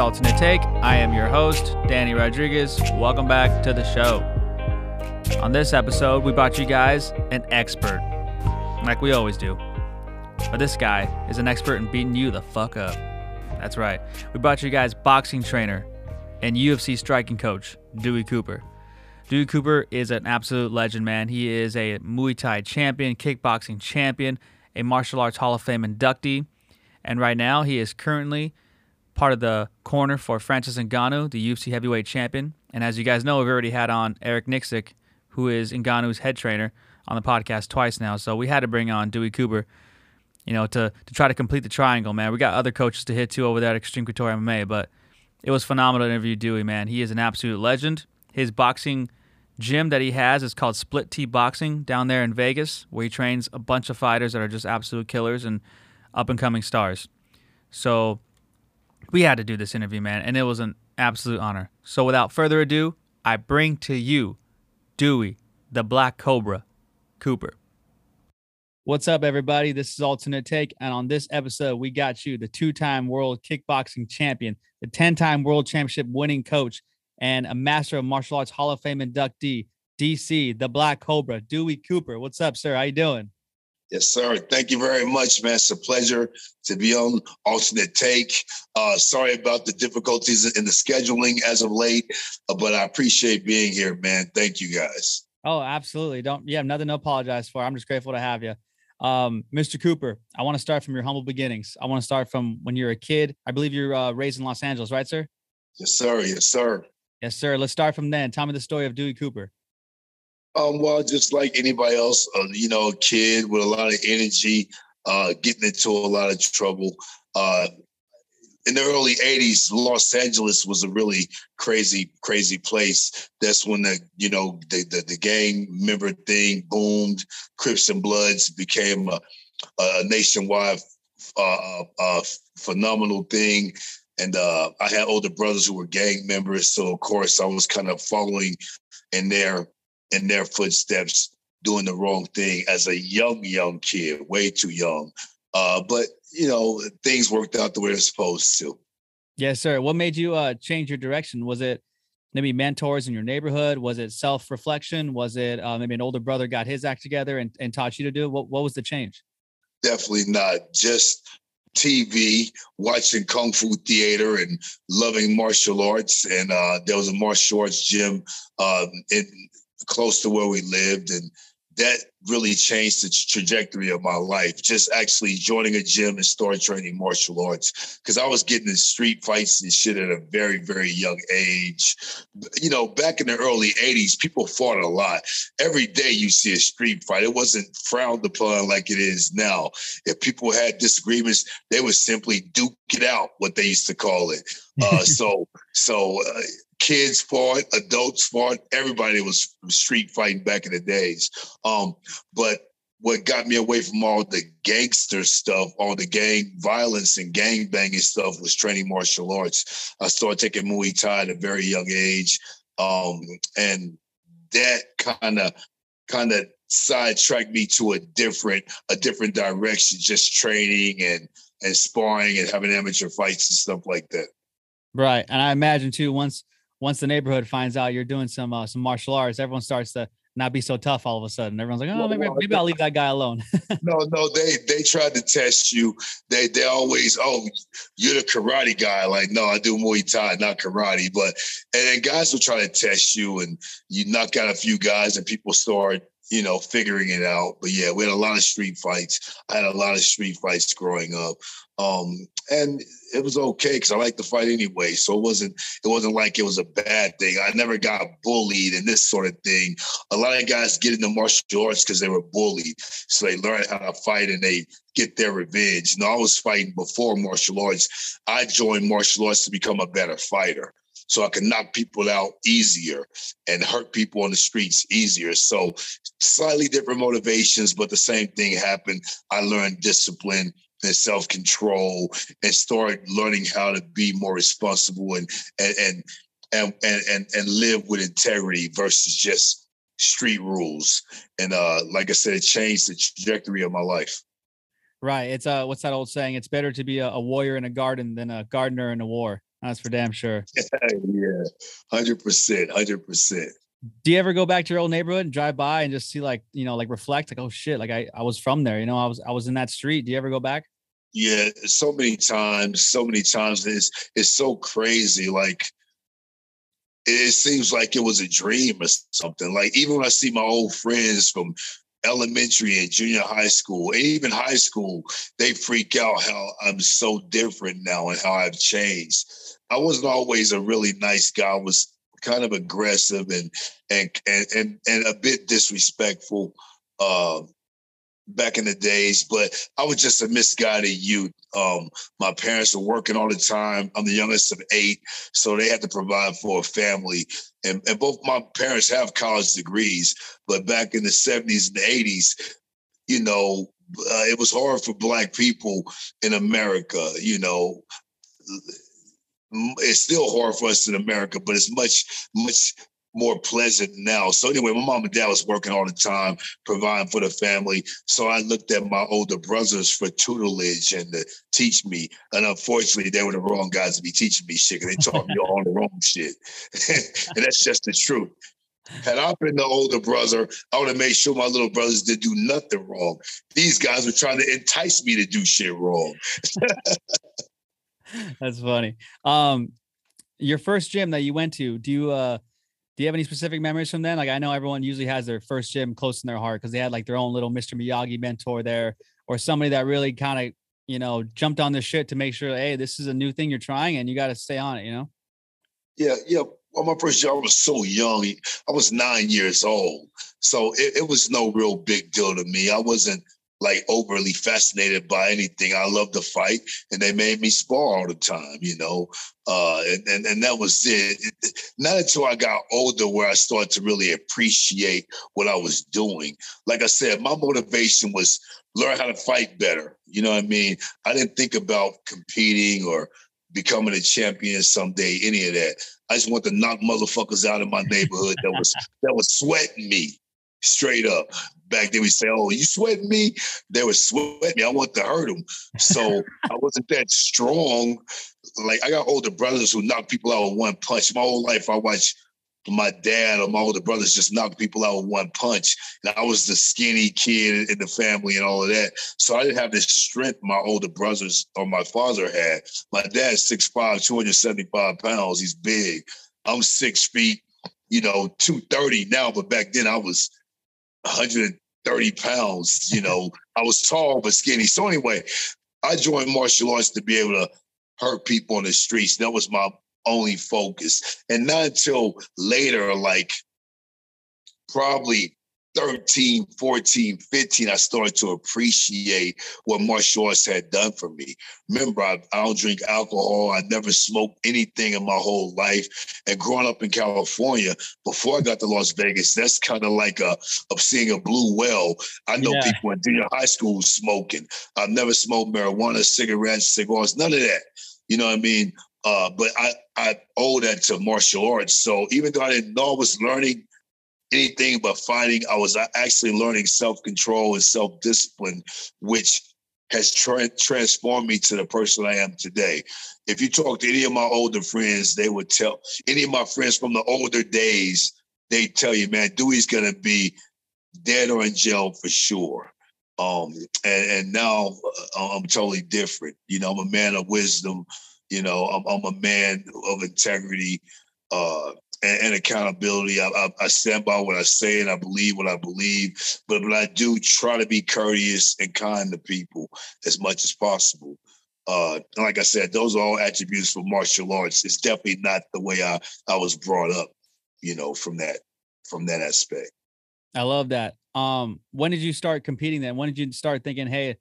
Alternate Take. I am your host, Danny Rodriguez. Welcome back to the show. On this episode, we brought you guys an expert, like we always do. But this guy is an expert in beating you the fuck up. That's right. We brought you guys boxing trainer and UFC striking coach, Dewey Cooper. Dewey Cooper is an absolute legend, man. He is a Muay Thai champion, kickboxing champion, a martial arts Hall of Fame inductee, and right now he is currently part of the corner for Francis Ngannou, the UFC heavyweight champion. And as you guys know, we've already had on Eric Nicksick, who is Ngannou's head trainer, on the podcast twice now. So we had to bring on Dewey Cooper, you know, to to try to complete the triangle, man. We got other coaches to hit too over there at Extreme Couture MMA, but it was phenomenal to interview Dewey, man. He is an absolute legend. His boxing gym that he has is called Split T Boxing down there in Vegas, where he trains a bunch of fighters that are just absolute killers and up and coming stars. So we had to do this interview, man, and it was an absolute honor. So without further ado, I bring to you Dewey, the Black Cobra, Cooper. What's up, everybody? This is Alternate Take, and on this episode, we got you the two-time world kickboxing champion, the 10-time world championship winning coach, and a Master of Martial Arts Hall of Fame inductee, DC, the Black Cobra, Dewey Cooper. What's up, sir? How you doing? Yes, sir. Thank you very much, man. It's a pleasure to be on Alternate Take. Uh, sorry about the difficulties in the scheduling as of late, uh, but I appreciate being here, man. Thank you, guys. Oh, absolutely. Don't you have nothing to apologize for. I'm just grateful to have you. Um, Mr. Cooper, I want to start from your humble beginnings. I want to start from when you're a kid. I believe you're uh, raised in Los Angeles, right, sir? Yes, sir. Yes, sir. Yes, sir. Let's start from then. Tell me the story of Dewey Cooper. Um, well, just like anybody else, uh, you know, a kid with a lot of energy, uh, getting into a lot of trouble. Uh, in the early 80s, Los Angeles was a really crazy, crazy place. That's when the, you know, the the, the gang member thing boomed. Crips and Bloods became a, a nationwide uh, uh, phenomenal thing. And uh, I had older brothers who were gang members, so of course I was kind of following in their in their footsteps, doing the wrong thing as a young, young kid, way too young. Uh, but you know, things worked out the way they're supposed to. Yes, sir. What made you uh, change your direction? Was it maybe mentors in your neighborhood? Was it self reflection? Was it uh, maybe an older brother got his act together and, and taught you to do it? What, what was the change? Definitely not. Just TV, watching kung fu theater, and loving martial arts. And uh, there was a martial arts gym uh, in close to where we lived, and that really changed the trajectory of my life. Just actually joining a gym and start training martial arts because I was getting in street fights and shit at a very, very young age. You know, back in the early 80s, people fought a lot. Every day you see a street fight. It wasn't frowned upon like it is now. If people had disagreements, they would simply duke it out, what they used to call it. Uh, so, so uh, kids fought, adults fought, everybody was street fighting back in the days. Um, but what got me away from all the gangster stuff, all the gang violence and gang banging stuff was training martial arts. I started taking Muay Thai at a very young age. Um, and that kind of kind of sidetracked me to a different a different direction, just training and and sparring and having amateur fights and stuff like that. Right. And I imagine too, once once the neighborhood finds out you're doing some uh, some martial arts, everyone starts to not be so tough all of a sudden. Everyone's like, oh, maybe, maybe I'll leave that guy alone. no, no, they they tried to test you. They they always, oh, you're the karate guy. Like, no, I do Muay Thai, not karate. But and then guys will try to test you, and you knock out a few guys, and people start you know, figuring it out. But yeah, we had a lot of street fights. I had a lot of street fights growing up. Um, and it was okay because I like to fight anyway. So it wasn't it wasn't like it was a bad thing. I never got bullied and this sort of thing. A lot of guys get into martial arts because they were bullied. So they learn how to fight and they get their revenge. Know, I was fighting before martial arts. I joined martial arts to become a better fighter so I can knock people out easier and hurt people on the streets easier. So slightly different motivations, but the same thing happened. I learned discipline and self-control and start learning how to be more responsible and and and and and, and, and live with integrity versus just street rules. And uh, like I said, it changed the trajectory of my life. Right. It's uh what's that old saying? It's better to be a, a warrior in a garden than a gardener in a war. That's for damn sure. yeah, hundred percent, hundred percent. Do you ever go back to your old neighborhood and drive by and just see like you know like reflect like oh shit like I I was from there you know I was I was in that street. Do you ever go back? Yeah, so many times, so many times. It's it's so crazy. Like it seems like it was a dream or something. Like even when I see my old friends from elementary and junior high school, and even high school, they freak out how I'm so different now and how I've changed. I wasn't always a really nice guy. I was kind of aggressive and and and and, and a bit disrespectful. Uh, back in the days, but I was just a misguided youth. Um, my parents were working all the time. I'm the youngest of eight, so they had to provide for a family. And, and both my parents have college degrees, but back in the 70s and the 80s, you know, uh, it was hard for Black people in America. You know, it's still hard for us in America, but it's much, much more pleasant now. So anyway, my mom and dad was working all the time, providing for the family. So I looked at my older brothers for tutelage and to teach me. And unfortunately, they were the wrong guys to be teaching me shit. They taught me all the wrong shit. and that's just the truth. Had I been the older brother, I would have made sure my little brothers didn't do nothing wrong. These guys were trying to entice me to do shit wrong. That's funny. Um, your first gym that you went to, do you uh do you have any specific memories from then? Like I know everyone usually has their first gym close in their heart because they had like their own little Mr. Miyagi mentor there, or somebody that really kind of you know jumped on the shit to make sure, hey, this is a new thing you're trying and you got to stay on it. You know? Yeah, yeah. Well, my first year, I was so young. I was nine years old, so it, it was no real big deal to me. I wasn't like overly fascinated by anything. I love to fight, and they made me spar all the time, you know. Uh, and, and and that was it. Not until I got older where I started to really appreciate what I was doing. Like I said, my motivation was learn how to fight better. You know what I mean? I didn't think about competing or becoming a champion someday, any of that. I just want to knock motherfuckers out of my neighborhood that was that was sweating me straight up. Back then we say, "Oh, you sweating me?" They were sweating me. I want to hurt them, so I wasn't that strong. Like I got older brothers who knock people out with one punch. My whole life, I watched my dad or my older brothers just knock people out with one punch. And I was the skinny kid in the family and all of that. So I didn't have the strength my older brothers or my father had. My dad's 6'5, 275 pounds. He's big. I'm six feet, you know, 230 now, but back then I was 130 pounds. You know, I was tall but skinny. So anyway, I joined martial arts to be able to hurt people on the streets. That was my only focus. And not until later, like probably 13, 14, 15, I started to appreciate what martial arts had done for me. Remember, I, I, don't drink alcohol. I never smoked anything in my whole life. And growing up in California, before I got to Las Vegas, that's kind of like a of seeing a blue whale. I know yeah. people in junior high school smoking. I've never smoked marijuana, cigarettes, cigars, none of that. You know what I mean? Uh, but I, I owe that to martial arts. So even though I didn't know I was learning anything but fighting. I was actually learning self control and self discipline, which has tra- transformed me to the person I am today. If you talk to any of my older friends, they would tell any of my friends from the older days, they tell you, man, Dewey's gonna be dead or in jail for sure. Um, and, and now uh, I'm totally different. You know, I'm a man of wisdom. You know, I'm, I'm a man of integrity. Uh, and, and accountability. I, I, I, stand by what I say and I believe what I believe, but but I do try to be courteous and kind to people as much as possible. Uh, like I said, those are all attributes for martial arts. It's definitely not the way I, I was brought up, you know, from that from that aspect. I love that. Um, when did you start competing then? When did you start thinking, hey,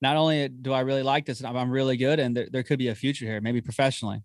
not only do I really like this, I'm really good and there, there could be a future here, maybe professionally?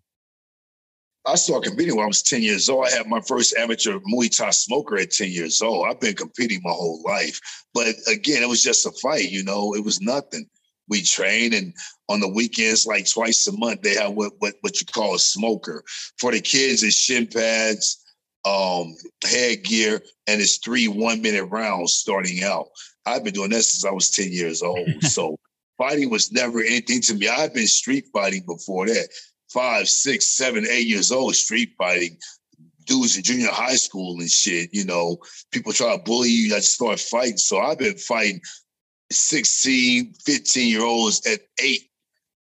I started competing when I was 10 years old. I had my first amateur Muay Thai smoker at 10 years old. I've been competing my whole life. But again, it was just a fight, you know, it was nothing. We train and on the weekends, like twice a month, they have what what, what you call a smoker. For the kids, it's shin pads, um, headgear, and it's three one-minute rounds starting out. I've been doing that since I was 10 years old. so fighting was never anything to me. I've been street fighting before that five, six, seven, eight years old street fighting. Dudes in junior high school and shit, you know, people try to bully you, I start fighting. So I've been fighting 16, 15 year olds at eight,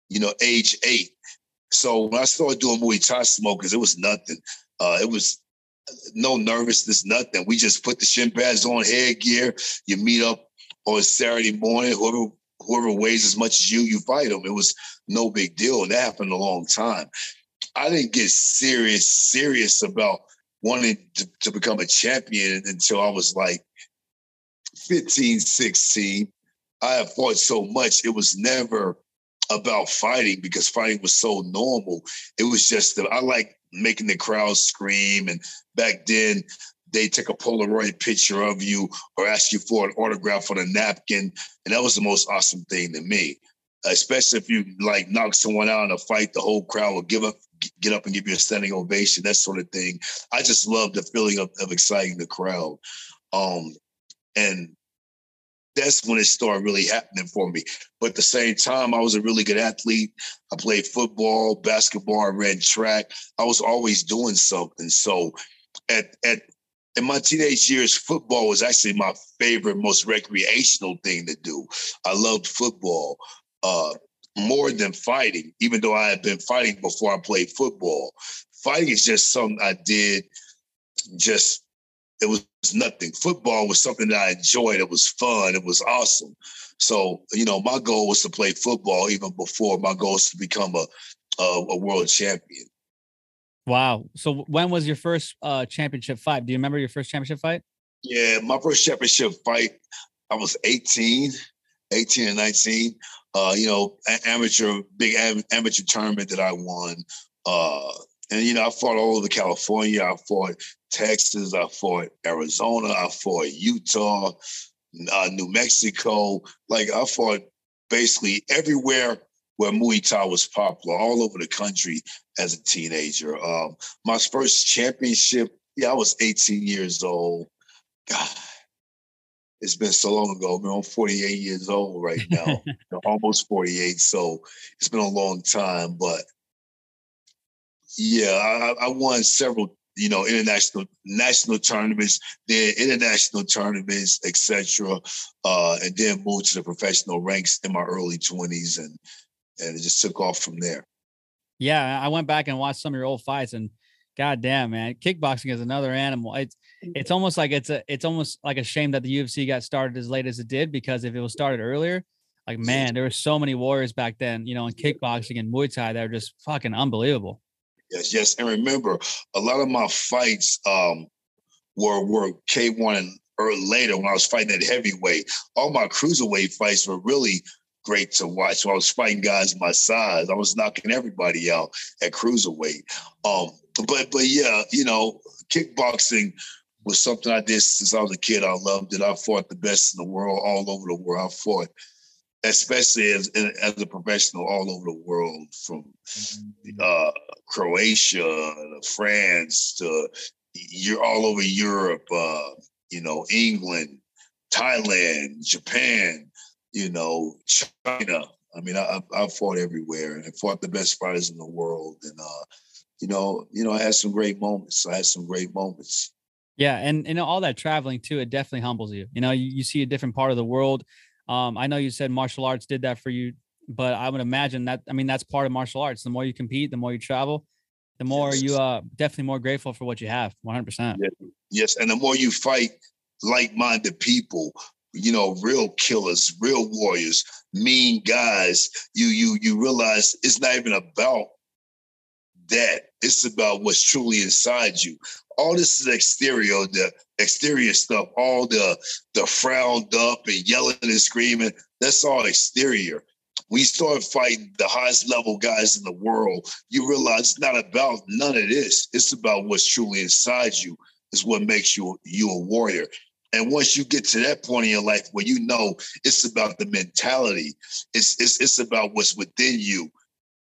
you know, age eight. So when I started doing Muay Thai smokers, it was nothing. Uh, it was no nervousness, nothing. We just put the shin pads on, headgear. You meet up on Saturday morning. Whoever whoever weighs as much as you, you fight them. It was no big deal. And that happened a long time. I didn't get serious, serious about wanting to, to become a champion until I was like 15, 16. I have fought so much. It was never about fighting because fighting was so normal. It was just that I like making the crowd scream. And back then, they take a Polaroid picture of you or ask you for an autograph on a napkin. And that was the most awesome thing to me, especially if you like knock someone out in a fight, the whole crowd will give up, get up and give you a standing ovation, that sort of thing. I just love the feeling of, of exciting the crowd. Um, and that's when it started really happening for me. But at the same time, I was a really good athlete. I played football, basketball, I ran track. I was always doing something. So at at in my teenage years, football was actually my favorite, most recreational thing to do. I loved football uh, more than fighting, even though I had been fighting before I played football. Fighting is just something I did just it was nothing. Football was something that I enjoyed. It was fun. It was awesome. So, you know, my goal was to play football even before my goal was to become a, a, a world champion. Wow. So when was your first uh, championship fight? Do you remember your first championship fight? Yeah, my first championship fight, I was 18, 18 and 19. Uh, you know, amateur, big amateur tournament that I won. Uh, and you know, I fought all over California. I fought Texas. I fought Arizona. I fought Utah, uh, New Mexico. Like I fought basically everywhere where Muay Thai was popular all over the country as a teenager. Um, my first championship, yeah, I was 18 years old. God, it's been so long ago. I'm 48 years old right now, almost 48. So it's been a long time, but yeah, I, I won several you know, international national tournaments, then international tournaments, etc. Uh, and then moved to the professional ranks in my early 20s and and it just took off from there. Yeah, I went back and watched some of your old fights, and god damn, man, kickboxing is another animal. It's it's almost like it's a it's almost like a shame that the UFC got started as late as it did because if it was started earlier, like man, there were so many warriors back then, you know, in kickboxing and Muay Thai that were just fucking unbelievable. Yes, yes, and remember, a lot of my fights um were were K one and or later when I was fighting at heavyweight. All my cruiserweight fights were really great to watch. So I was fighting guys my size. I was knocking everybody out at cruiserweight. Um, but but yeah, you know, kickboxing was something I did since I was a kid. I loved it. I fought the best in the world, all over the world. I fought, especially as as a professional, all over the world, from uh, Croatia to France to you're all over Europe. Uh, you know, England, Thailand, Japan you know, China. I mean, I, I fought everywhere and I fought the best fighters in the world. And, uh, you know, you know, I had some great moments. I had some great moments. Yeah, and and all that traveling too, it definitely humbles you. You know, you, you see a different part of the world. Um, I know you said martial arts did that for you, but I would imagine that I mean that's part of martial arts. The more you compete, the more you travel, the more yes. you uh definitely more grateful for what you have. One hundred percent. Yes, and the more you fight like-minded people you know, real killers, real warriors, mean guys, you you you realize it's not even about that. It's about what's truly inside you. All this is exterior, the exterior stuff, all the the frowned up and yelling and screaming, that's all exterior. You start fighting the highest level guys in the world, you realize it's not about none of this. It's about what's truly inside you. Is what makes you you a warrior. And once you get to that point in your life where you know it's about the mentality, it's it's it's about what's within you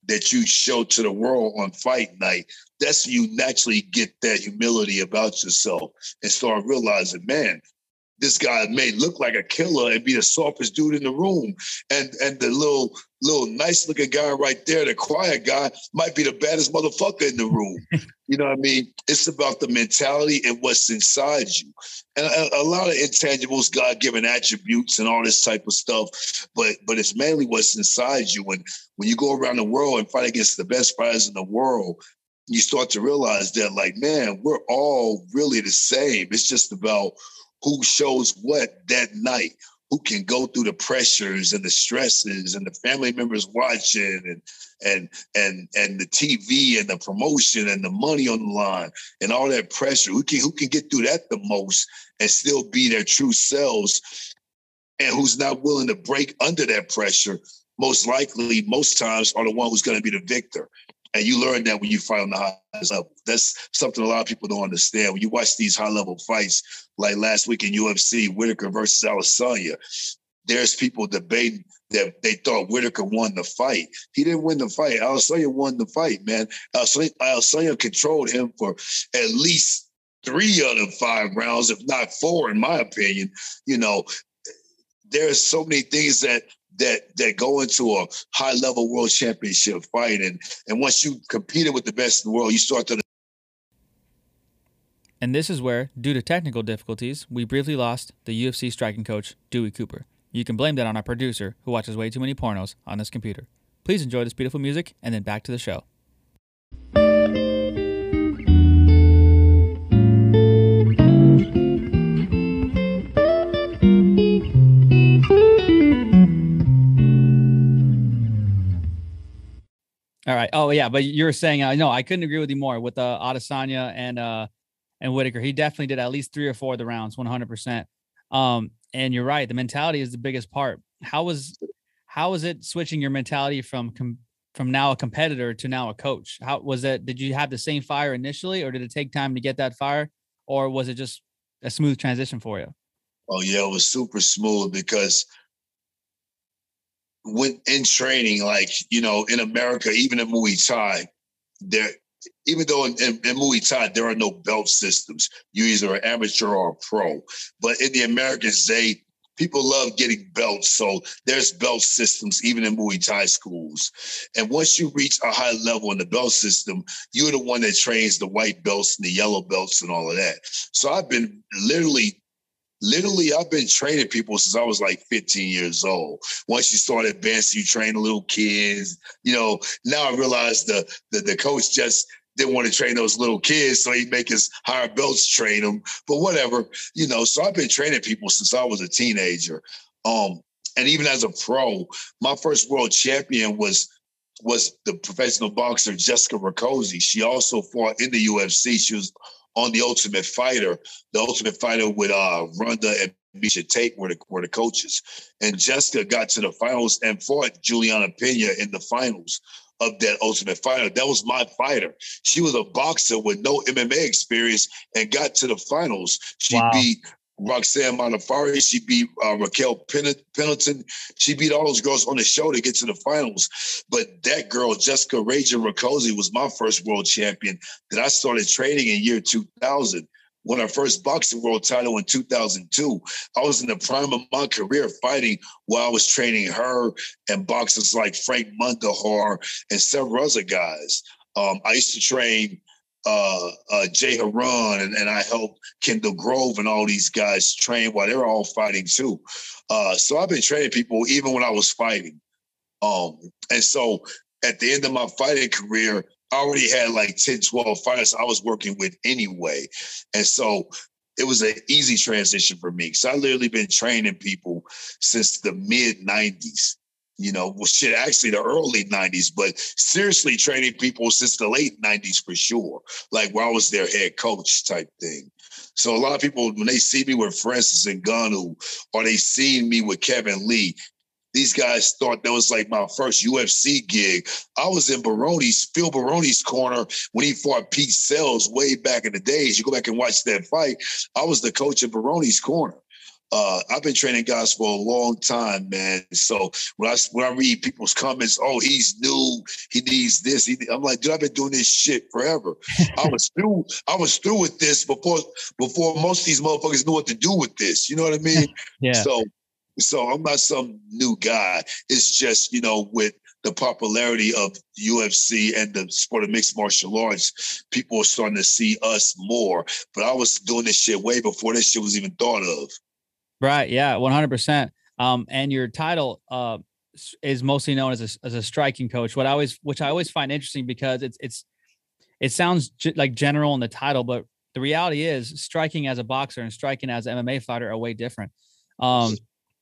that you show to the world on fight night, that's you naturally get that humility about yourself and start realizing, man, this guy may look like a killer and be the softest dude in the room. And and the little little nice looking guy right there, the quiet guy, might be the baddest motherfucker in the room. you know what I mean? It's about the mentality and what's inside you. And a, a lot of intangibles, God given attributes and all this type of stuff. But but it's mainly what's inside you. When when you go around the world and fight against the best fighters in the world, you start to realize that, like, man, we're all really the same. It's just about who shows what that night who can go through the pressures and the stresses and the family members watching and and and and the TV and the promotion and the money on the line and all that pressure. Who can who can get through that the most and still be their true selves and who's not willing to break under that pressure, most likely, most times are the one who's going to be the victor. And you learn that when you fight on the highest level. That's something a lot of people don't understand. When you watch these high level fights, like last week in UFC, Whitaker versus Adesanya, there's people debating that they thought Whitaker won the fight. He didn't win the fight. Adesanya won the fight, man. Adesanya controlled him for at least three out of five rounds, if not four, in my opinion. You know, there's so many things that that that go into a high level world championship fight. And and once you competed with the best in the world, you start to and this is where, due to technical difficulties, we briefly lost the UFC striking coach, Dewey Cooper. You can blame that on our producer, who watches way too many pornos on this computer. Please enjoy this beautiful music, and then back to the show. All right. Oh yeah, but you were saying I uh, know I couldn't agree with you more with uh, Adesanya and uh and Whitaker. He definitely did at least three or four of the rounds, one hundred percent. Um, and you're right, the mentality is the biggest part. How was how was it switching your mentality from com- from now a competitor to now a coach? How was it? Did you have the same fire initially, or did it take time to get that fire, or was it just a smooth transition for you? Oh yeah, it was super smooth because when in training, like you know, in America, even in Muay Thai, there, even though in, in, in Muay Thai there are no belt systems, you either an amateur or a pro. But in the Americans, they people love getting belts, so there's belt systems even in Muay Thai schools. And once you reach a high level in the belt system, you're the one that trains the white belts and the yellow belts and all of that. So I've been literally literally I've been training people since I was like 15 years old. Once you start advancing, you train little kids. You know, now I realize the the, the coach just didn't want to train those little kids, so he'd make his higher belts train them. But whatever, you know. So I've been training people since I was a teenager. Um, and even as a pro, my first world champion was was the professional boxer Jessica Rakoczy. She also fought in the UFC. She was on the Ultimate Fighter. The Ultimate Fighter with uh, Ronda and Miesha Tate were the, were the coaches. And Jessica got to the finals and fought Julianna Peña in the finals of that Ultimate Fighter. That was my fighter. She was a boxer with no MMA experience and got to the finals. She wow. beat Roxanne Modafferi. She beat uh, Raquel Pennington. She beat all those girls on the show to get to the finals. But that girl, Jessica Ragin' Rakoczy, was my first world champion that I started training in year 2000. Won our first boxing world title in 2002. I was in the prime of my career fighting while I was training her and boxers like Frank Mundahar and several other guys. Um, I used to train uh, uh, Jay Hieron and, and I helped Kendall Grove and all these guys train while they're all fighting too. Uh, so I've been training people even when I was fighting. Um, and so at the end of my fighting career, I already had like 10, 12 fighters I was working with anyway. And so it was an easy transition for me. So I literally been training people since the mid 90s you know, well, shit, actually the early 90s, but seriously training people since the late 90s for sure, like where I was their head coach type thing. So a lot of people, when they see me with Francis and Ngannou or they see me with Kevin Lee, these guys thought that was like my first UFC gig. I was in Baroni's, Phil Baroni's corner when he fought Pete Sells way back in the days. You go back and watch that fight. I was the coach of Baroni's corner uh, I've been training guys for a long time, man. So when I when I read people's comments, oh, he's new, he needs this. He, I'm like, dude, I've been doing this shit forever. I was through. I was through with this before before most of these motherfuckers knew what to do with this. You know what I mean? yeah. So So I'm not some new guy. It's just, you know, with the popularity of UFC and the sport of mixed martial arts, people are starting to see us more. But I was doing this shit way before this shit was even thought of. Right. Yeah. 100%. Um, and your title uh, is mostly known as a, as a striking coach. What I always, which I always find interesting because it's it's it sounds g- like general in the title, but the reality is striking as a boxer and striking as an MMA fighter are way different. Um,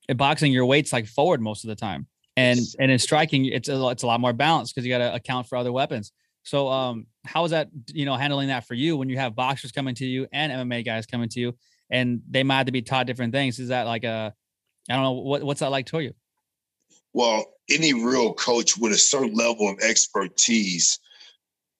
in boxing, your weight's like forward most of the time, and and in striking, it's a, it's a lot more balanced because you got to account for other weapons. So, um, how is that you know handling that for you when you have boxers coming to you and MMA guys coming to you, and they might have to be taught different things? Is that like a I don't know what what's that like to you? Well, any real coach with a certain level of expertise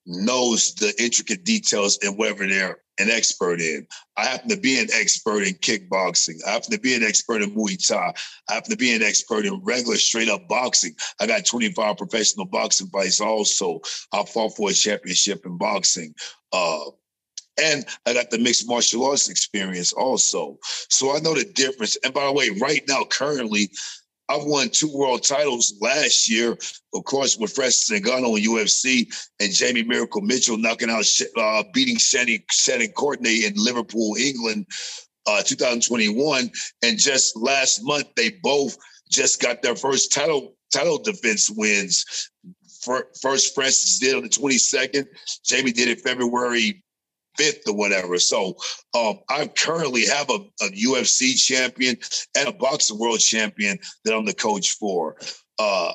knows the intricate details and whatever they're an expert in. I happen to be an expert in kickboxing. I happen to be an expert in Muay Thai. I happen to be an expert in regular straight up boxing. I got 25 professional boxing fights also. I fought for a championship in boxing. Uh, and I got the mixed martial arts experience also. So I know the difference. And by the way, right now, currently, I've won two world titles last year, of course, with Francis Ngannou in UFC and Jamie Miracle Mitchell knocking out, uh, beating Shannon, Shannon Courtenay in Liverpool, England, uh, 2021. And just last month, they both just got their first title title defense wins. First, Francis did on the 22nd. Jamie did it February fifth or whatever. So um, I currently have a, a, UFC champion and a boxing world champion that I'm the coach for. Uh,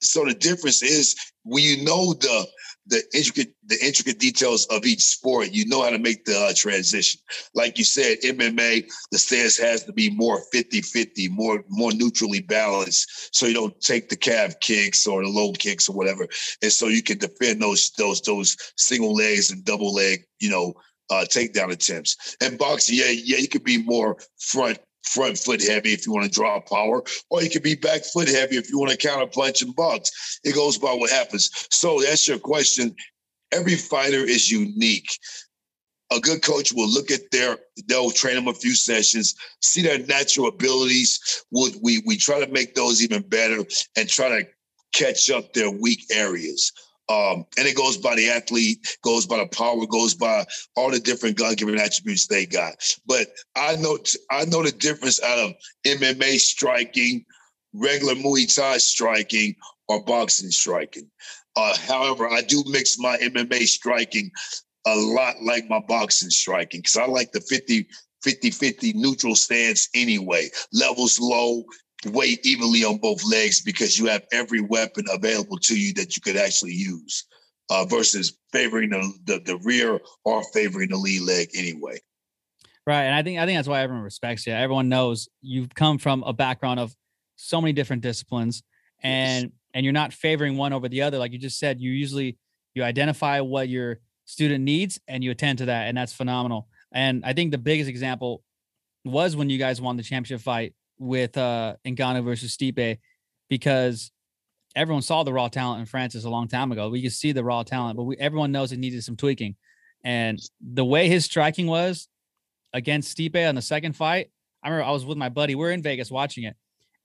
so the difference is when you know the the intricate the intricate details of each sport, you know how to make the uh, transition. Like you said, MMA, the stance has to be more 50-50, more more neutrally balanced, so you don't take the calf kicks or the low kicks or whatever, and so you can defend those those those single legs and double leg, you know, uh, takedown attempts. And boxing, yeah, yeah, you could be more front front foot heavy if you want to draw power, or you could be back foot heavy if you want to counter punch and box. It goes by what happens. So that's your question. Every fighter is unique. A good coach will look at their, they'll train them a few sessions, see their natural abilities. Would we we try to make those even better and try to catch up their weak areas. Um, and it goes by the athlete, goes by the power, goes by all the different God-given attributes they got. But I know I know the difference out of MMA striking, regular Muay Thai striking, or boxing striking. Uh, however, I do mix my MMA striking a lot like my boxing striking because I like the 50 50 50 neutral stance anyway. Levels low, weight evenly on both legs because you have every weapon available to you that you could actually use uh, versus favoring the, the, the rear or favoring the lead leg anyway. Right, and I think I think that's why everyone respects you. Everyone knows you've come from a background of so many different disciplines, and yes. and you're not favoring one over the other. Like you just said, you usually you identify what your student needs and you attend to that, and that's phenomenal. And I think the biggest example was when you guys won the championship fight with uh Ngannou versus Stipe because everyone saw the raw talent in Francis a long time ago. We could see the raw talent, but we, everyone knows it needed some tweaking. And the way his striking was against Stipe on the second fight, I remember I was with my buddy. We are in Vegas watching it.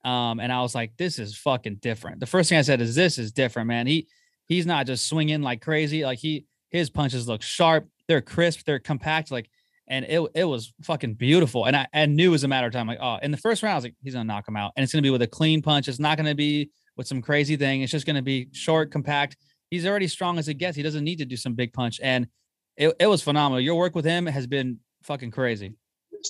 Um, and I was like, this is fucking different. The first thing I said is this is different, man. He he's not just swinging like crazy. Like he his punches look sharp. They're crisp. They're compact. Like and it it was fucking beautiful. And I, I knew it was a matter of time. Like, oh, in the first round, I was like, he's gonna knock him out, and it's gonna be with a clean punch. It's not gonna be with some crazy thing. It's just gonna be short, compact. He's already strong as it gets. He doesn't need to do some big punch, and it, it was phenomenal. Your work with him has been fucking crazy.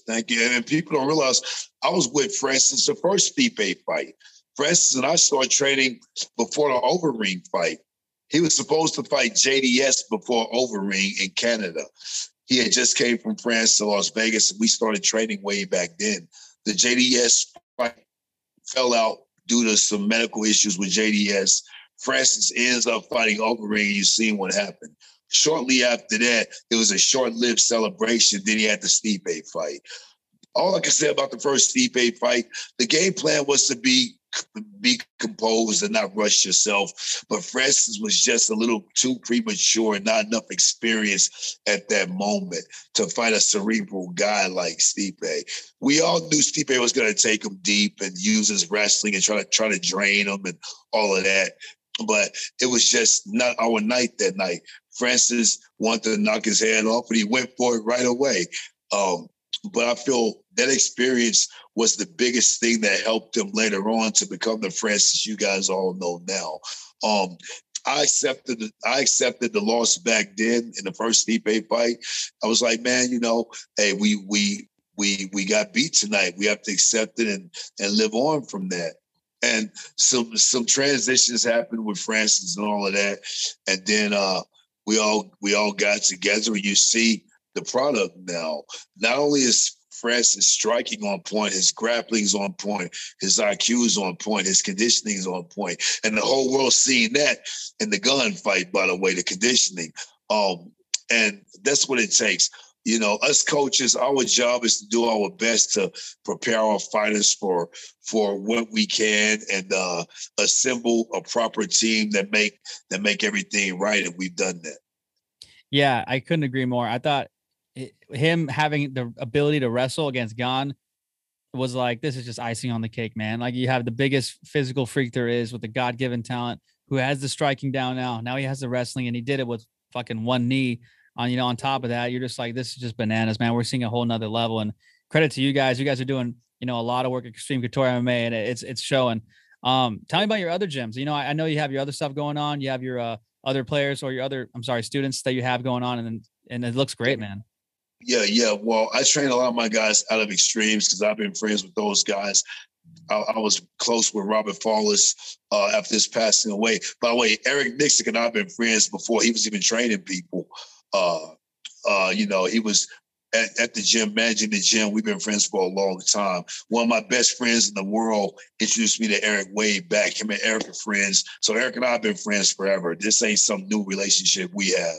Thank you. And people don't realize I was with Francis the first Stipe fight. Francis and I started training before the Overeem fight. He was supposed to fight JDS before Overeem in Canada. He had just came from France to Las Vegas, and we started training way back then. The JDS fight fell out due to some medical issues with JDS. Francis ends up fighting Overeem. You've seen what happened. Shortly after that, it was a short-lived celebration. Then he had the Stipe fight. All I can say about the first Stipe fight, the game plan was to be be composed and not rush yourself. But Francis was just a little too premature and not enough experience at that moment to fight a cerebral guy like Stipe. We all knew Stipe was going to take him deep and use his wrestling and try to try to drain him and all of that. But it was just not our night that night. Francis wanted to knock his head off, and he went for it right away. Um, but I feel that experience was the biggest thing that helped them later on to become the Francis you guys all know now. Um, I accepted the, I accepted the loss back then in the first Stipe fight. I was like, man, you know, hey, we we we we got beat tonight. We have to accept it and and live on from that. And some some transitions happened with Francis and all of that. And then uh we all we all got together and you see the product now. Not only is Francis striking on point, his grappling's on point, his IQ is on point, his conditioning is on point, and the whole world seeing that in the Gane fight. By the way, the conditioning, um, and that's what it takes. You know, us coaches, our job is to do our best to prepare our fighters for for what we can and uh, assemble a proper team that make that make everything right, and we've done that. Yeah, I couldn't agree more. I thought him having the ability to wrestle against Gane was like this is just icing on the cake, man. Like you have the biggest physical freak there is with the God given talent who has the striking down now. Now he has the wrestling and he did it with fucking one knee on you know on top of that. You're just like this is just bananas, man. We're seeing a whole nother level. And credit to you guys. You guys are doing you know a lot of work at Extreme Couture MMA and it's it's showing. Um, tell me about your other gyms. You know, I, I know you have your other stuff going on. You have your uh, other players or your other I'm sorry students that you have going on, and and it looks great, man. Yeah, yeah. Well, I train a lot of my guys out of extremes because I've been friends with those guys. I, I was close with Robert Follis uh, after his passing away. By the way, Eric Nicksick and I've been friends before he was even training people. Uh, uh, you know, he was at, at, the gym, managing the gym. We've been friends for a long time. One of my best friends in the world introduced me to Eric way back. Him and Eric are friends. So Eric and I have been friends forever. This ain't some new relationship we have.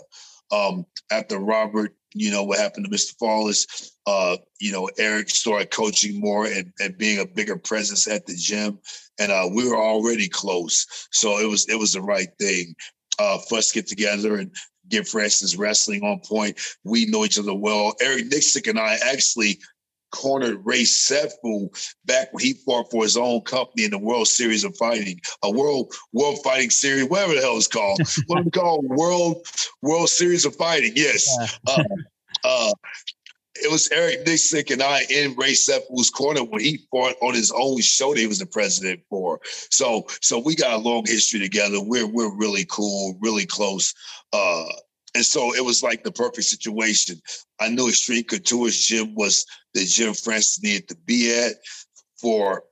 Um, after Robert you know, what happened to Mr. Follis. Uh, you know, Eric started coaching more and, and being a bigger presence at the gym. And uh, we were already close. So it was it was the right thing uh, for us to get together and get Francis wrestling on point. We know each other well. Eric Nicksick and I actually cornered Ray Sefo back when he fought for his own company in the World Series of Fighting, a World World Fighting Series, whatever the hell it's called. what do we call World World Series of Fighting. Yes. Uh, uh, it was Eric Nicksick and I in Ray Sefo's corner when he fought on his own show that he was the president for. So so we got a long history together. We're we're really cool, really close. Uh, and so it was like the perfect situation. I knew Extreme Couture's gym was the gym Francis needed to be at for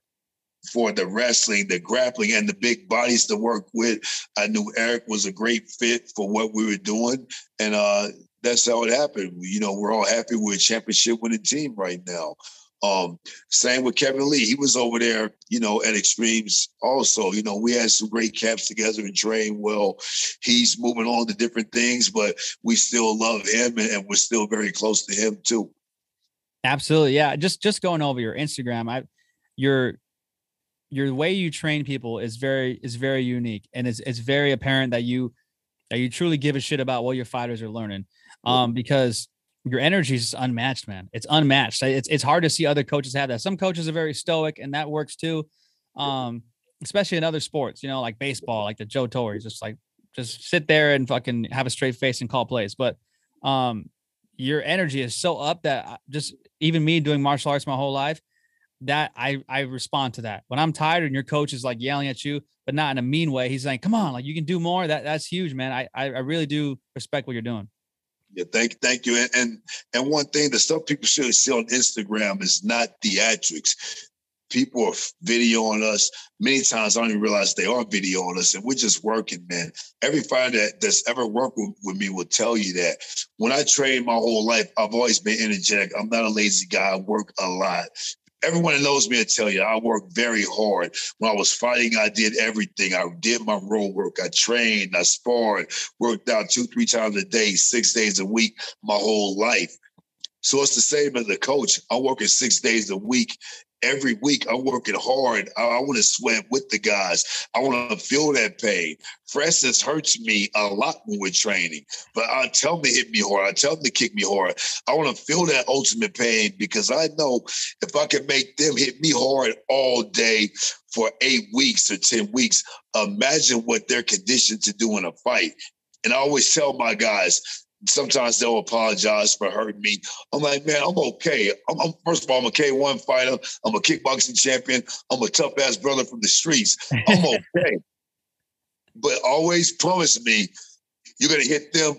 for the wrestling, the grappling, and the big bodies to work with. I knew Eric was a great fit for what we were doing, and uh, that's how it happened. You know, we're all happy we're a championship winning team right now. Um, same with Kevin Lee. He was over there, you know, at Extremes also. You know, we had some great camps together and trained well. He's moving on to different things, but we still love him and, and we're still very close to him too. Absolutely. Yeah. Just just going over your Instagram, I your your way you train people is very is very unique and it's it's very apparent that you that you truly give a shit about what your fighters are learning. Um, because your energy is unmatched, man. It's unmatched. It's it's hard to see other coaches have that. Some coaches are very stoic, and that works too. Um, especially in other sports, you know, like baseball, like the Joe Torres, just like just sit there and fucking have a straight face and call plays. But um, your energy is so up that just even me doing martial arts my whole life, that I I respond to that. When I'm tired and your coach is like yelling at you, but not in a mean way, he's like, "Come on, like you can do more." That that's huge, man. I, I really do respect what you're doing. Yeah, thank thank you. And, and and one thing, the stuff people should see on Instagram is not theatrics. People are videoing us. Many times I don't even realize they are videoing us, and we're just working, man. Every fighter that, that's ever worked with, with me will tell you that. When I train my whole life, I've always been energetic. I'm not a lazy guy. I work a lot everyone that knows me will tell you I worked very hard. When I was fighting, I did everything. I did my road work. I trained, I sparred, worked out two, three times a day, six days a week, my whole life. So it's the same as a coach. I'm working six days a week every week I'm working hard. I, I want to sweat with the guys. I want to feel that pain. Francis hurts me a lot when we're training, but I tell him to hit me hard. I tell him to kick me hard. I want to feel that ultimate pain because I know if I can make them hit me hard all day for eight weeks or 10 weeks, imagine what they're conditioned to do in a fight. And I always tell my guys, sometimes they'll apologize for hurting me. I'm like, man, I'm okay. I'm, I'm, first of all, I'm a K1 fighter. I'm a kickboxing champion. I'm a tough ass brother from the streets. I'm okay. but always promise me you're gonna hit them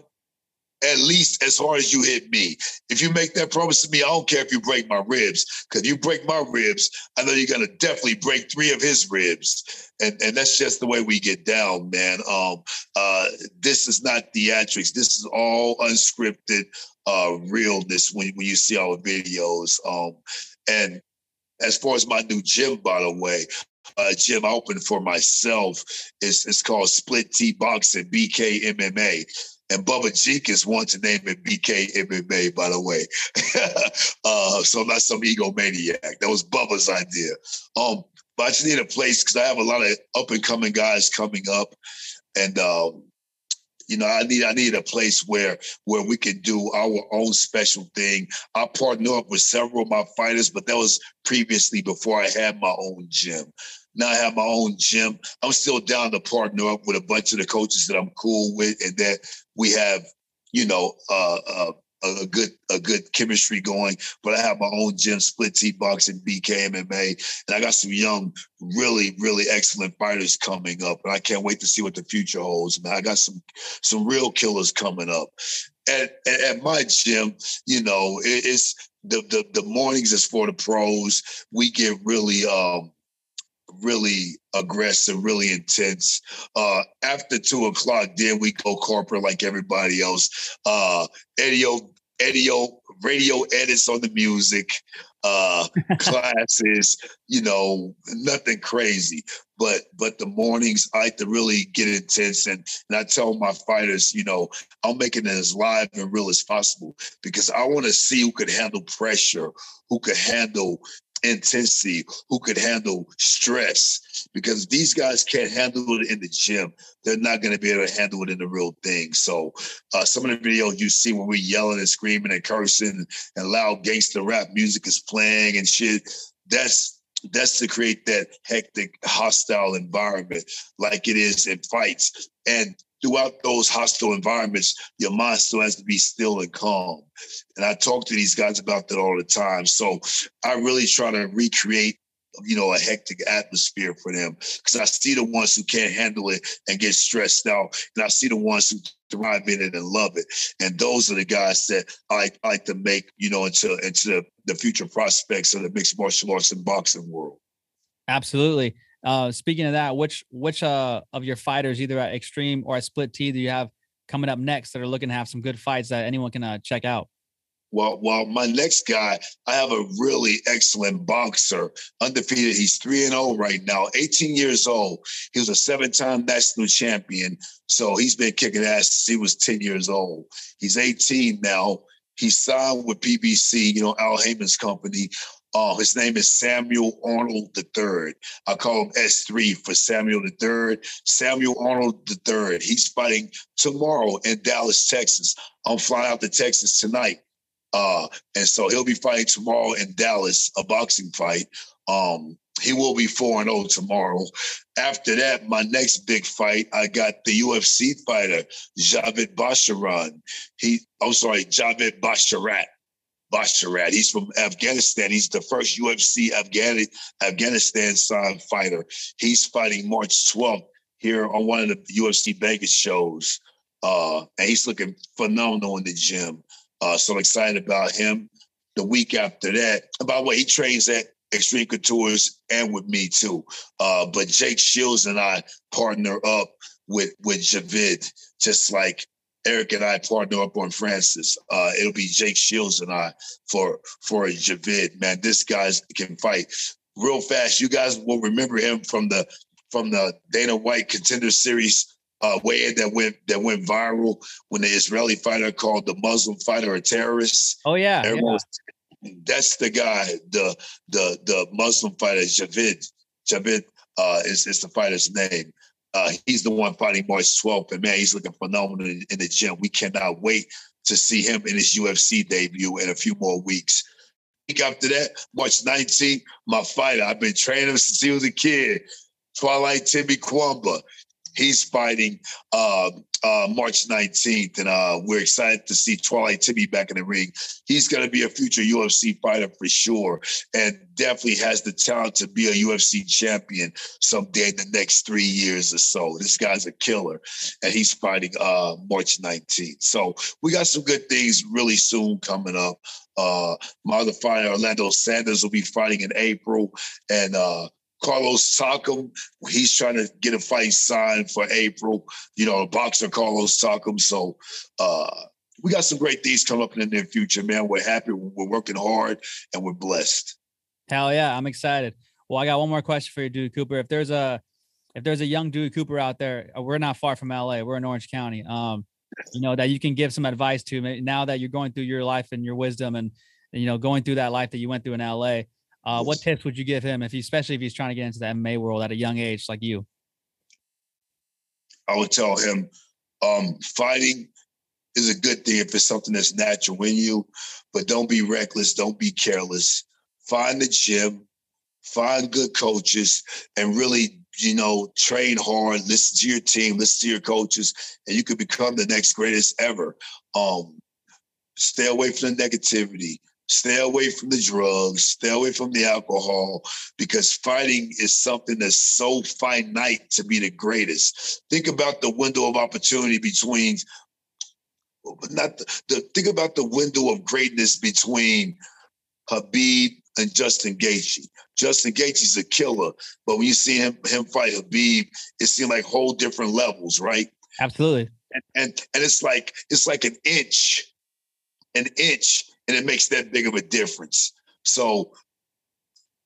at least as hard as you hit me. If you make that promise to me, I don't care if you break my ribs, because you break my ribs, I know you're gonna definitely break three of his ribs, and and that's just the way we get down, man. Um, uh, this is not theatrics. This is all unscripted uh, realness when when you see our videos. Um, and as far as my new gym, by the way, uh, gym I opened for myself. It's, it's called Split T Boxing, BK MMA. And Bubba Jenkins wants to name it BK MMA, by the way. uh, so I'm not some egomaniac. That was Bubba's idea. Um, but I just need a place because I have a lot of up and coming guys coming up, and um, you know, I need I need a place where where we can do our own special thing. I partner up with several of my fighters, but that was previously before I had my own gym. Now I have my own gym. I'm still down to partner up with a bunch of the coaches that I'm cool with, and that we have, you know, uh, uh, a good a good chemistry going. But I have my own gym, split T boxing, BK MMA, and I got some young, really, really excellent fighters coming up. And I can't wait to see what the future holds. Man, I got some some real killers coming up. At, at, at my gym, you know, it, it's the, the the mornings is for the pros. We get really um really aggressive, really intense. Uh, after two o'clock, then we go corporate like everybody else. Uh, Edio, Edio, radio edits on the music, uh, classes, you know, nothing crazy. But but the mornings I like to really get intense and, and I tell my fighters, you know, I'm making it as live and real as possible because I want to see who could handle pressure, who could handle intensity, who could handle stress. Because these guys can't handle it in the gym, they're not going to be able to handle it in the real thing. So, uh, some of the videos you see where we're yelling and screaming and cursing and loud gangster rap music is playing and shit, that's that's to create that hectic, hostile environment like it is in fights. And throughout those hostile environments, your mind still has to be still and calm. And I talk to these guys about that all the time. So I really try to recreate you know, a hectic atmosphere for them because I see the ones who can't handle it and get stressed out, and I see the ones who thrive in it and love it. And those are the guys that I, I like to make, you know, into into the, the future prospects of the mixed martial arts and boxing world. Absolutely. Uh, speaking of that, which which uh, of your fighters, either at Extreme or at Split T, do you have coming up next that are looking to have some good fights that anyone can uh, check out? Well, well, my next guy, I have a really excellent boxer, undefeated. He's three and zero oh right now. 18 years old. He was a seven-time national champion. So he's been kicking ass since he was 10 years old. He's 18 now. He signed with PBC, you know, Al Haymon's company. Uh, his name is Samuel Arnold III. I call him S3 for Samuel III. Samuel Arnold III. He's fighting tomorrow in Dallas, Texas. I'm flying out to Texas tonight. Uh, and so he'll be fighting tomorrow in Dallas, a boxing fight. Um, he will be 4 0 tomorrow. After that, my next big fight, I got the UFC fighter, Javid Basharan. He, I'm sorry, Javid Basharat. Basharat. He's from Afghanistan. He's the first UFC Afghan- Afghanistan signed fighter. He's fighting March 12th here on one of the UFC Vegas shows. Uh, and he's looking phenomenal in the gym. Uh, so I'm excited about him. The week after that, by the way, he trains at Extreme Couture's and with me too. Uh, but Jake Shields and I partner up with with Javid, just like Eric and I partner up on Francis. Uh, it'll be Jake Shields and I for for Javid. Man, this guy can fight real fast. You guys will remember him from the from the Dana White Contender Series uh, way that went that went viral when the Israeli fighter called the Muslim fighter a terrorist. Oh yeah, everyone, yeah. Was, that's the guy, the the the Muslim fighter Javid. Javid uh, is is the fighter's name. Uh, he's the one fighting March 12th, and man, he's looking phenomenal in, in the gym. We cannot wait to see him in his UFC debut in a few more weeks. Week after that, March 19th, my fighter. I've been training him since he was a kid. Twilight Timmy Cuamba. He's fighting uh, uh, March 19th, and uh, we're excited to see Twilight Timmy back in the ring. He's going to be a future UFC fighter for sure, and definitely has the talent to be a UFC champion someday in the next three years or so. This guy's a killer, and he's fighting uh, March 19th. So we got some good things really soon coming up. Uh, my other fighter, Orlando Sanders, will be fighting in April, and uh, Carlos Takam, he's trying to get a fight signed for April. You know, boxer Carlos Takam. So uh, we got some great things coming up in the near future, man. We're happy. We're working hard, and we're blessed. Hell yeah, I'm excited. Well, I got one more question for you, Dewey Cooper. If there's a if there's a young Dewey Cooper out there, uh, we're not far from LA. We're in Orange County. Um, you know that you can give some advice to now that you're going through your life and your wisdom and you know going through that life that you went through in LA. Uh, what tips would you give him if he, especially if he's trying to get into the MMA world at a young age like you? I would tell him, um, fighting is a good thing if it's something that's natural in you, but don't be reckless, don't be careless. Find the gym, find good coaches, and really, you know, train hard. Listen to your team, listen to your coaches, and you could become the next greatest ever. Um, stay away from the negativity Stay away from the drugs, stay away from the alcohol, because fighting is something that's so finite to be the greatest. Think about the window of opportunity between, not the, the think about the window of greatness between Khabib and Justin Gaethje. Justin Gaethje's a killer, but when you see him him fight Khabib, it seems like whole different levels, right? Absolutely. And, and and it's like it's like an inch, an inch and it makes that big of a difference. So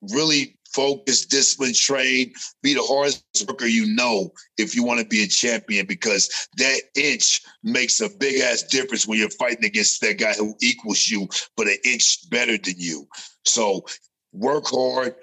really focus, discipline, train, be the hardest worker you know if you want to be a champion, because that inch makes a big ass difference when you're fighting against that guy who equals you, but an inch better than you. So work hard,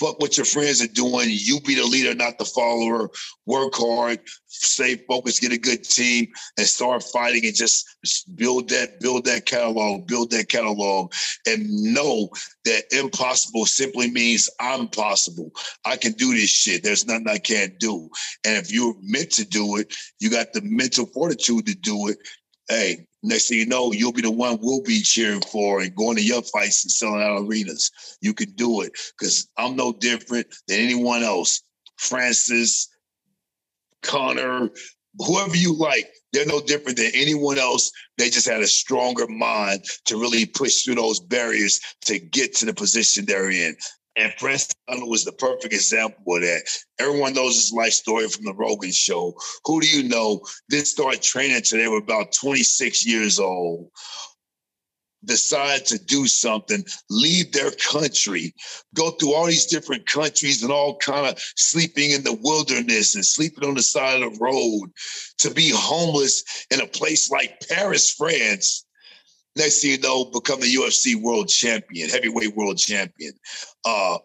fuck what your friends are doing. You be the leader, not the follower. Work hard, stay focused, get a good team, and start fighting and just build that, build that catalog, build that catalog, and know that impossible simply means I'm possible. I can do this shit. There's nothing I can't do. And if you're meant to do it, you got the mental fortitude to do it. Hey, Next thing you know, you'll be the one we'll be cheering for and going to your fights and selling out arenas. You can do it because I'm no different than anyone else. Francis, Conor, whoever you like, they're no different than anyone else. They just had a stronger mind to really push through those barriers to get to the position they're in. And Preston was the perfect example of that. Everyone knows his life story from the Rogan show. Who do you know didn't start training until they were about 26 years old? Decide to do something, leave their country, go through all these different countries and all kind of sleeping in the wilderness and sleeping on the side of the road to be homeless in a place like Paris, France Next thing you know, become the UFC world champion, heavyweight world champion. Uh,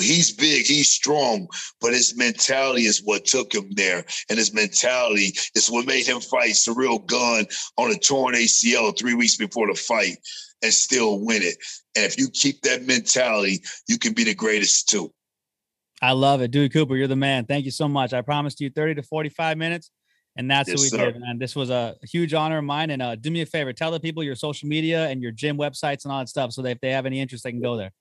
he's big, he's strong, but his mentality is what took him there. And his mentality is what made him fight Ciryl Gane on a torn ACL three weeks before the fight and still win it. And if you keep that mentality, you can be the greatest too. I love it. Dewey Cooper, you're the man. Thank you so much. I promised you 30 to 45 minutes. And that's yes, what we sir. did, man. This was a huge honor of mine. And uh, do me a favor, tell the people your social media and your gym websites and all that stuff, so that if they have any interest, they can go there.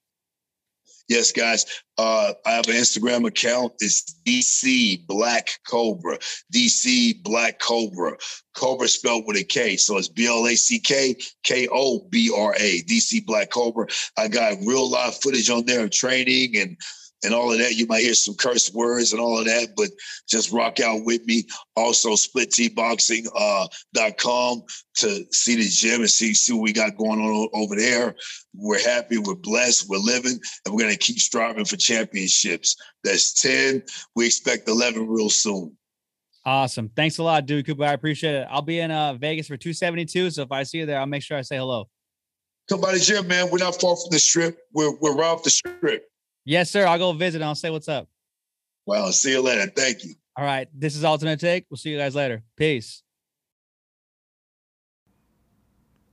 Yes, guys. Uh, I have an Instagram account. It's DC Black Cobra. DC Black Cobra. Cobra spelled with a K. So it's B L A C K K O B R A. DC Black Cobra. I got real live footage on there of training and and all of that. You might hear some curse words and all of that, but just rock out with me. Also, splittboxing.com uh, to see the gym and see, see what we got going on over there. We're happy, we're blessed, we're living, and we're going to keep striving for championships. That's 10. We expect 11 real soon. Awesome. Thanks a lot, dude. Cooper. I appreciate it. I'll be in uh, Vegas for 272. So if I see you there, I'll make sure I say hello. Come by the gym, man. We're not far from the strip. We're we're right off the strip. Yes, sir. I'll go visit and I'll say what's up. Well, see you later. Thank you. All right. This is Alternate Take. We'll see you guys later. Peace.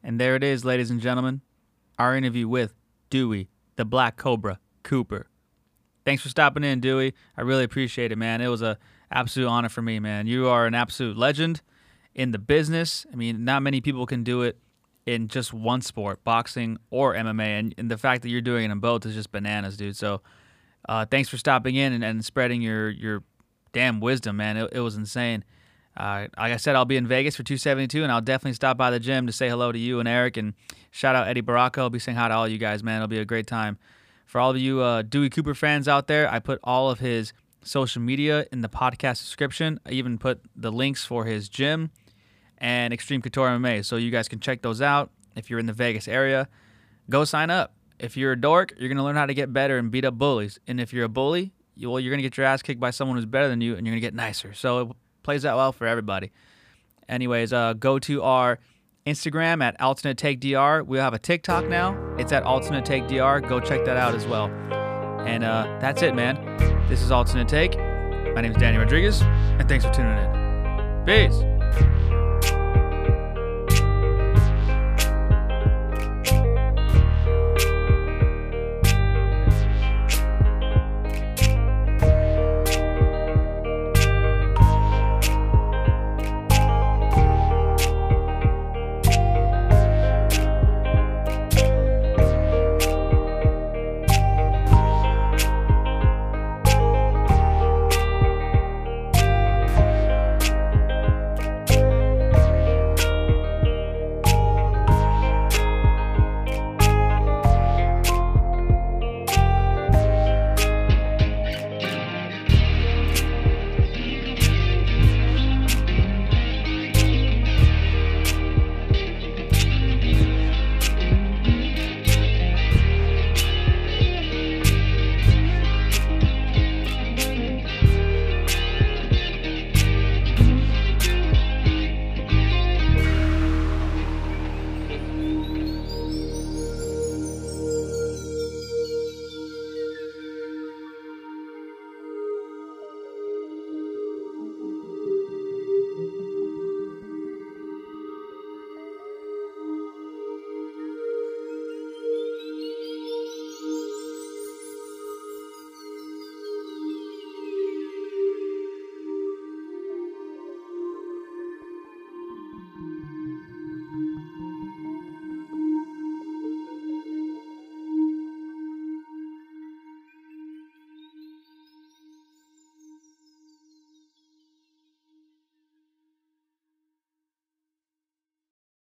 And there it is, ladies and gentlemen. Our interview with Dewey, the Black Cobra Cooper. Thanks for stopping in, Dewey. I really appreciate it, man. It was a absolute honor for me, man. You are an absolute legend in the business. I mean, not many people can do it in just one sport, boxing or MMA, and, and the fact that you're doing it in both is just bananas, dude. So, uh, thanks for stopping in and, and, spreading your your damn wisdom, man. It, it was insane. Uh, like I said, I'll be in Vegas for 272, and I'll definitely stop by the gym to say hello to you and Eric, and shout out Eddie Baraka. I'll be saying hi to all you guys, man. It'll be a great time. For all of you uh, Dewey Cooper fans out there, I put all of his social media in the podcast description. I even put the links for his gym and Extreme Couture MMA. So you guys can check those out. If you're in the Vegas area, go sign up. If you're a dork, you're gonna learn how to get better and beat up bullies. And if you're a bully, you, well, you're gonna get your ass kicked by someone who's better than you, and you're gonna get nicer. So it plays out well for everybody. Anyways, uh, go to our Instagram at Alternate Take Dr. We have a TikTok now. It's at Alternate Take Dr. Go check that out as well. And uh, that's it, man. This is Alternate Take. My name is Danny Rodriguez, and thanks for tuning in. Peace.